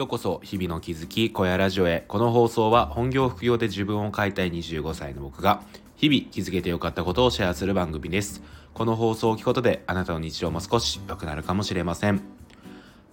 ようこそ日々の気づき小屋ラジオへ。この放送は本業副業で自分を変えたい25歳の僕が日々気づけてよかったことをシェアする番組です。この放送を聞くことであなたの日常も少し良くなるかもしれません。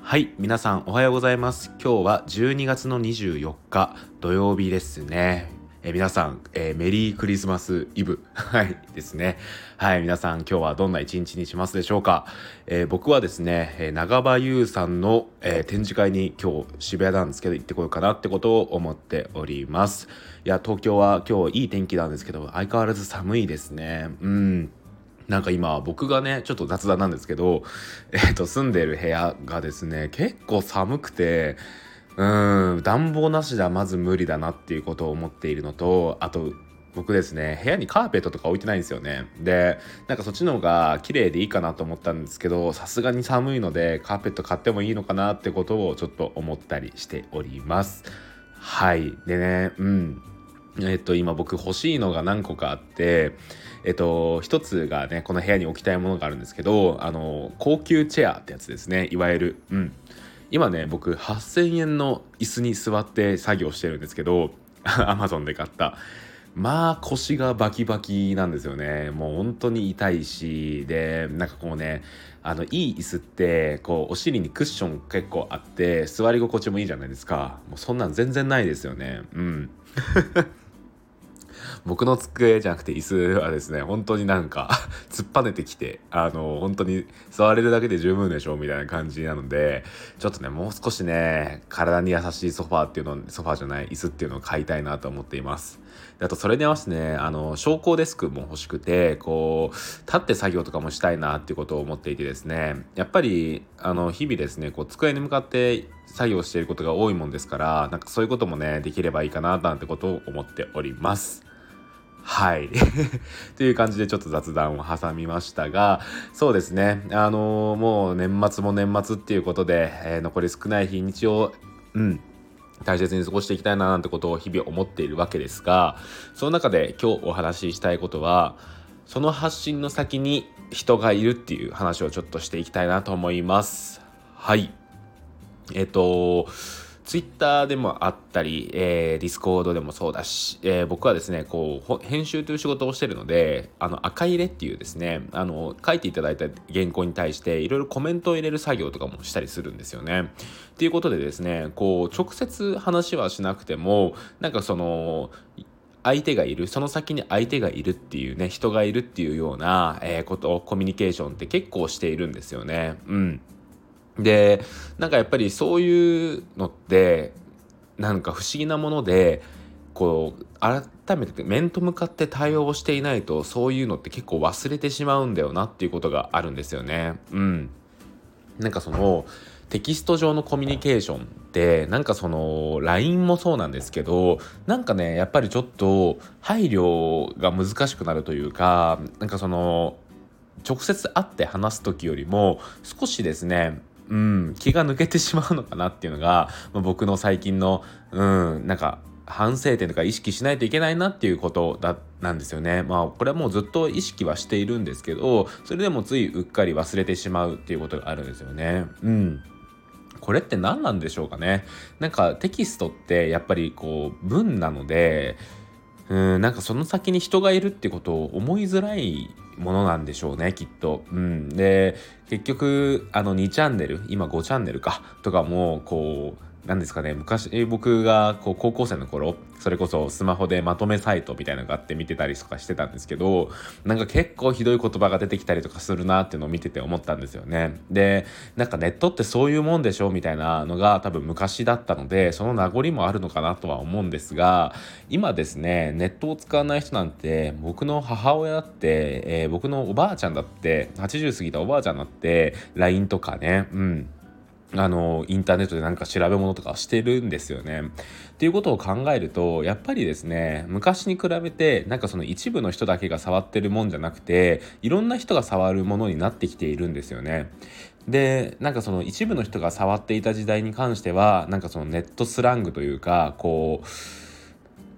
はい皆さんおはようございます。今日は12月の24日土曜日ですね。えー、皆さん、えー、メリークリスマスイブ。はいですね。はい、皆さん今日はどんな一日にしますでしょうか。えー、僕はですね、え長場優さんの、え展示会に今日渋谷なんですけど行ってこようかなってことを思っております。いや、東京は今日いい天気なんですけど、相変わらず寒いですね。うん。なんか今僕がねちょっと雑談なんですけど、えっ、と住んでる部屋がですね結構寒くてうん暖房なしではまず無理だなっていうことを思っているのとあと僕ですね部屋にカーペットとか置いてないんですよね。でなんかそっちの方が綺麗でいいかなと思ったんですけどさすがに寒いのでカーペット買ってもいいのかなってことをちょっと思ったりしております。はい。でねうん。えっと今僕欲しいのが何個かあってえっと一つがねこの部屋に置きたいものがあるんですけどあの高級チェアってやつですね。いわゆるうん。今ね僕8000円の椅子に座って作業してるんですけど アマゾンで買った。まあ腰がバキバキなんですよね。もう本当に痛いしでなんかこうねあのいい椅子ってこうお尻にクッション結構あって座り心地もいいじゃないですか。もうそんなん全然ないですよね。うん。僕の机じゃなくて椅子はですね本当になんか 突っぱねてきてあの本当に座れるだけで十分でしょうみたいな感じなのでちょっとねもう少しね体に優しいソファーっていうのソファーじゃない椅子っていうのを買いたいなと思っています。あとそれに合わせてねあの昇降デスクも欲しくてこう立って作業とかもしたいなっていうことを思っていてですねやっぱりあの日々ですねこう机に向かって作業していることが多いもんですからなんかそういうこともねできればいいかななんてことを思っております。はい。という感じでちょっと雑談を挟みましたが、そうですね。あのー、もう年末も年末っていうことで、えー、残り少ない日にちを、うん、大切に過ごしていきたいななんてことを日々思っているわけですが、その中で今日お話ししたいことは、その発信の先に人がいるっていう話をちょっとしていきたいなと思います。はい。えっと、ツイッターでもあったり、えー、ディスコードでもそうだし、えー、僕はですね、こう、編集という仕事をしてるので、あの、赤入れっていうですね、あの、書いていただいた原稿に対して、いろいろコメントを入れる作業とかもしたりするんですよね。っていうことでですね、こう、直接話はしなくても、なんかその、相手がいるその先に相手がいるっていうね人がいるっていうような、えー、ことをコミュニケーションって結構しているんですよね。うんでなんかやっぱりそういうのってなんか不思議なものでこう改めて面と向かって対応していないとそういうのって結構忘れてしまうんだよなっていうことがあるんですよね。うん、なんかそのテキスト上のコミュニケーションってなんかその LINE もそうなんですけどなんかねやっぱりちょっと配慮が難しくなるというかなんかその直接会って話す時よりも少しですねうん、気が抜けてしまうのかなっていうのが、まあ、僕の最近の、うん、なんか反省点とか意識しないといけないなっていうことだなんですよね。まあこれはもうずっと意識はしているんですけどそれでもついうっかり忘れてしまうっていうことがあるんですよね。うんこれって何なんでしょうかねなんかテキストってやっぱりこう文なのでうんなんかその先に人がいるってことを思いづらいものなんでしょうねきっと。うん、で結局あの2チャンネル今5チャンネルかとかもこう何ですかね昔僕がこう高校生の頃それこそスマホでまとめサイトみたいなのがあって見てたりとかしてたんですけどなんか結構ひどい言葉が出てきたりとかするなっていうのを見てて思ったんですよね。でなんかネットってそういうもんでしょうみたいなのが多分昔だったのでその名残もあるのかなとは思うんですが今ですねネットを使わない人なんて僕の母親だって、えー、僕のおばあちゃんだって80過ぎたおばあちゃんだって LINE とかねうん。あのインターネットで何か調べ物とかしてるんですよね。っていうことを考えるとやっぱりですね昔に比べてなんかその一部の人だけが触ってるもんじゃなくていろんな人が触るものになってきているんですよね。でなんかその一部の人が触っていた時代に関してはなんかそのネットスラングというかこう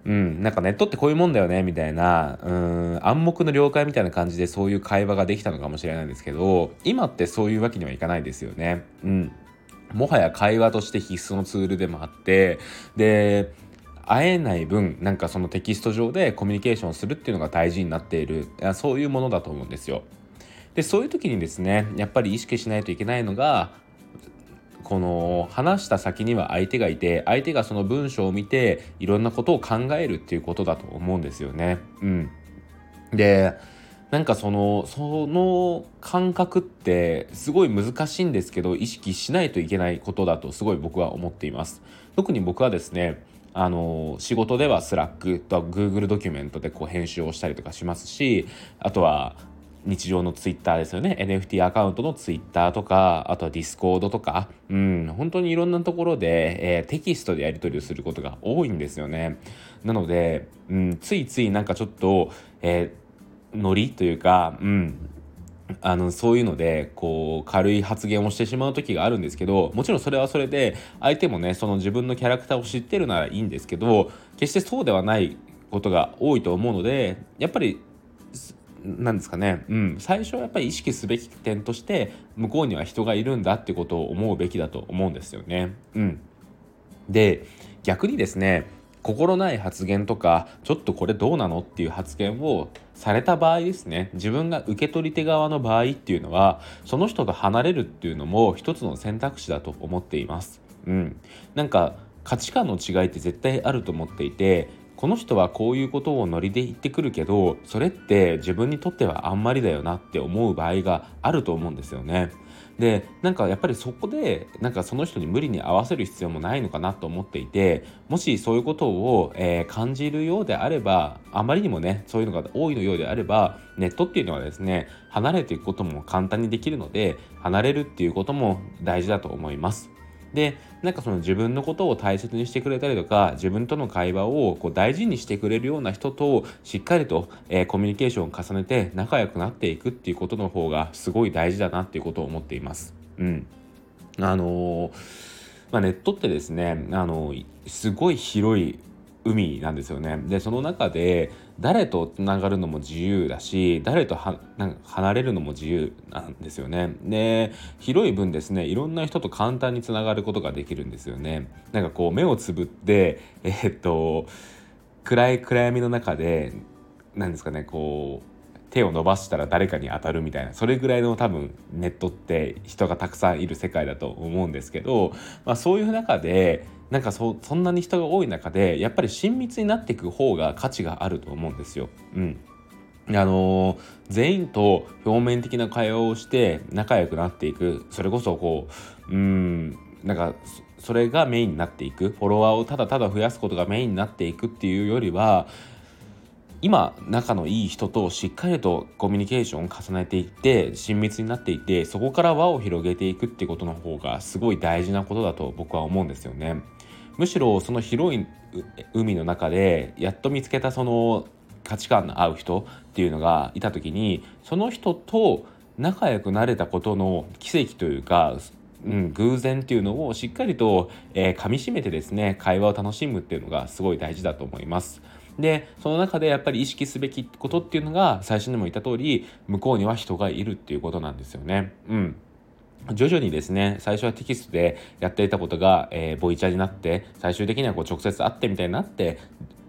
うん、なんかネットってこういうもんだよねみたいなうん暗黙の了解みたいな感じでそういう会話ができたのかもしれないんですけど今ってそういうわけにはいかないですよね。うんもはや会話として必須のツールでもあってで会えない分なんかそのテキスト上でコミュニケーションするっていうのが大事になっているそういうものだと思うんですよ。でそういう時にですねやっぱり意識しないといけないのがこの話した先には相手がいて相手がその文章を見ていろんなことを考えるっていうことだと思うんですよね。うん、でなんかそのその感覚ってすごい難しいんですけど意識しないといけないことだとすごい僕は思っています。特に僕はですねあの仕事ではスラックと Google ドキュメントでこう編集をしたりとかしますしあとは日常のツイッターですよね。NFT アカウントのツイッターとかあとはディスコードとか。うん本当にいろんなところで、えー、テキストでやり取りをすることが多いんですよね。なので、うん、ついついなんかちょっと、えー、ノリというかうん。あのそういうのでこう軽い発言をしてしまう時があるんですけどもちろんそれはそれで相手もねその自分のキャラクターを知ってるならいいんですけど決してそうではないことが多いと思うのでやっぱりなんですかね、うん、最初はやっぱり意識すべき点として向こうには人がいるんだってことを思うべきだと思うんですよね。うん、で逆にですね心ない発言とかちょっとこれどうなのっていう発言をされた場合ですね自分が受け取り手側の場合っていうのはその人と離れるっていうのも一つの選択肢だと思っています。うん、なんか価値観の違いって絶対あると思っていてこの人はこういうことをノリで言ってくるけどそれって自分にとってはあんまりだよなって思う場合があると思うんですよね。でなんかやっぱりそこでなんかその人に無理に合わせる必要もないのかなと思っていてもしそういうことを、えー、感じるようであればあまりにもねそういうのが多いのようであればネットっていうのはですね離れていくことも簡単にできるので離れるっていうことも大事だと思います。でなんかその自分のことを大切にしてくれたりとか自分との会話をこう大事にしてくれるような人としっかりと、えー、コミュニケーションを重ねて仲良くなっていくっていうことの方がすごい大事だなっていうことを思っています。うん、あのー、まあ、ネットってですね、あのー、すごい広い海なんですよね。でその中で誰とつながるのも自由だし誰とはなんか離れるのも自由なんですよね。で広い分ですねいろんな人と簡単につながることができるんですよね。なんかこう目をつぶってえー、っと暗い暗闇の中で何ですかねこう手を伸ばしたら誰かに当たるみたいなそれぐらいの多分ネットって人がたくさんいる世界だと思うんですけど、まあ、そういう中でなんかそそんなに人が多い中でやっぱり親密になっていく方が価値があると思うんですよ。うんあのー、全員と表面的な会話をして仲良くなっていくそれこそこううんなんかそれがメインになっていくフォロワーをただただ増やすことがメインになっていくっていうよりは今仲のいい人としっかりとコミュニケーションを重ねていって親密になっていてそこから輪を広げていくってことの方がすごい大事なことだと僕は思うんですよね。むしろその広い海の中でやっと見つけたその価値観の合う人っていうのがいた時にその人と仲良くなれたことの奇跡というかうん、偶然っていうのをしっかりと、えー、噛みしめてですね会話を楽しむっていうのがすごい大事だと思います。でその中でやっぱり意識すべきことっていうのが最初にも言った通り向こうには人がいるっていうことなんですよね。うん徐々にですね最初はテキストでやっていたことが、えー、ボイチャになって最終的にはこう直接会ってみたいになって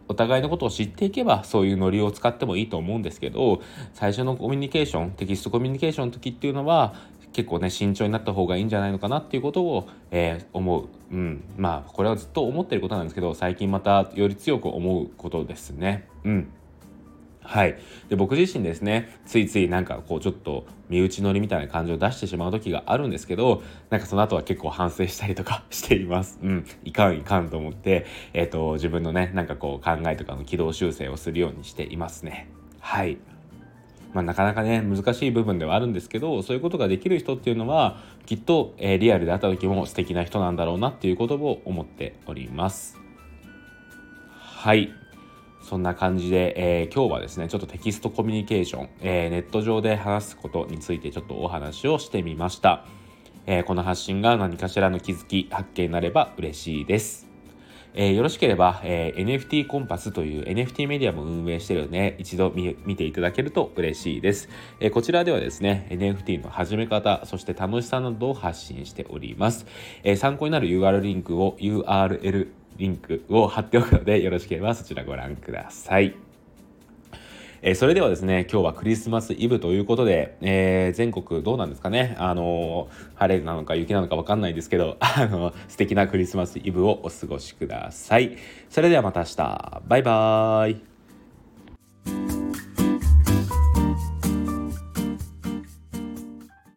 お互いのことを知っていけばそういうノリを使ってもいいと思うんですけど最初のコミュニケーションテキストコミュニケーションの時っていうのは結構ね慎重になった方がいいんじゃないのかなっていうことを、えー、思う、うん、まあこれはずっと思ってることなんですけど最近またより強く思うことですね。うん。はい。で、僕自身ですね、ついついなんかこうちょっと身内乗りみたいな感じを出してしまう時があるんですけど、なんかその後は結構反省したりとか しています。うん。いかんいかんと思って、えっ、ー、と、自分のね、なんかこう考えとかの軌道修正をするようにしていますね。はい。まあ、なかなかね難しい部分ではあるんですけどそういうことができる人っていうのはきっと、えー、リアルで会った時も素敵な人なんだろうなっていうことを思っておりますはいそんな感じで、えー、今日はですねちょっとテキストコミュニケーション、えー、ネット上で話すことについてちょっとお話をしてみました、えこの発信が何かしらの気づき発見になれば嬉しいです。えー、よろしければ、えー、NFT コンパスという NFT メディアも運営してるので、一度見ていただけると嬉しいです、えー、こちらではですね、NFT の始め方、そして楽しさなどを発信しております。え参考になる URL リンクを URL リンクを貼っておくので、よろしければそちらご覧ください。えー、それではですね、今日はクリスマスイブということで、えー、全国どうなんですかね、あのー、晴れなのか雪なのかわかんないですけど、あの素敵なクリスマスイブをお過ごしください。それではまた明日。バイバーイ。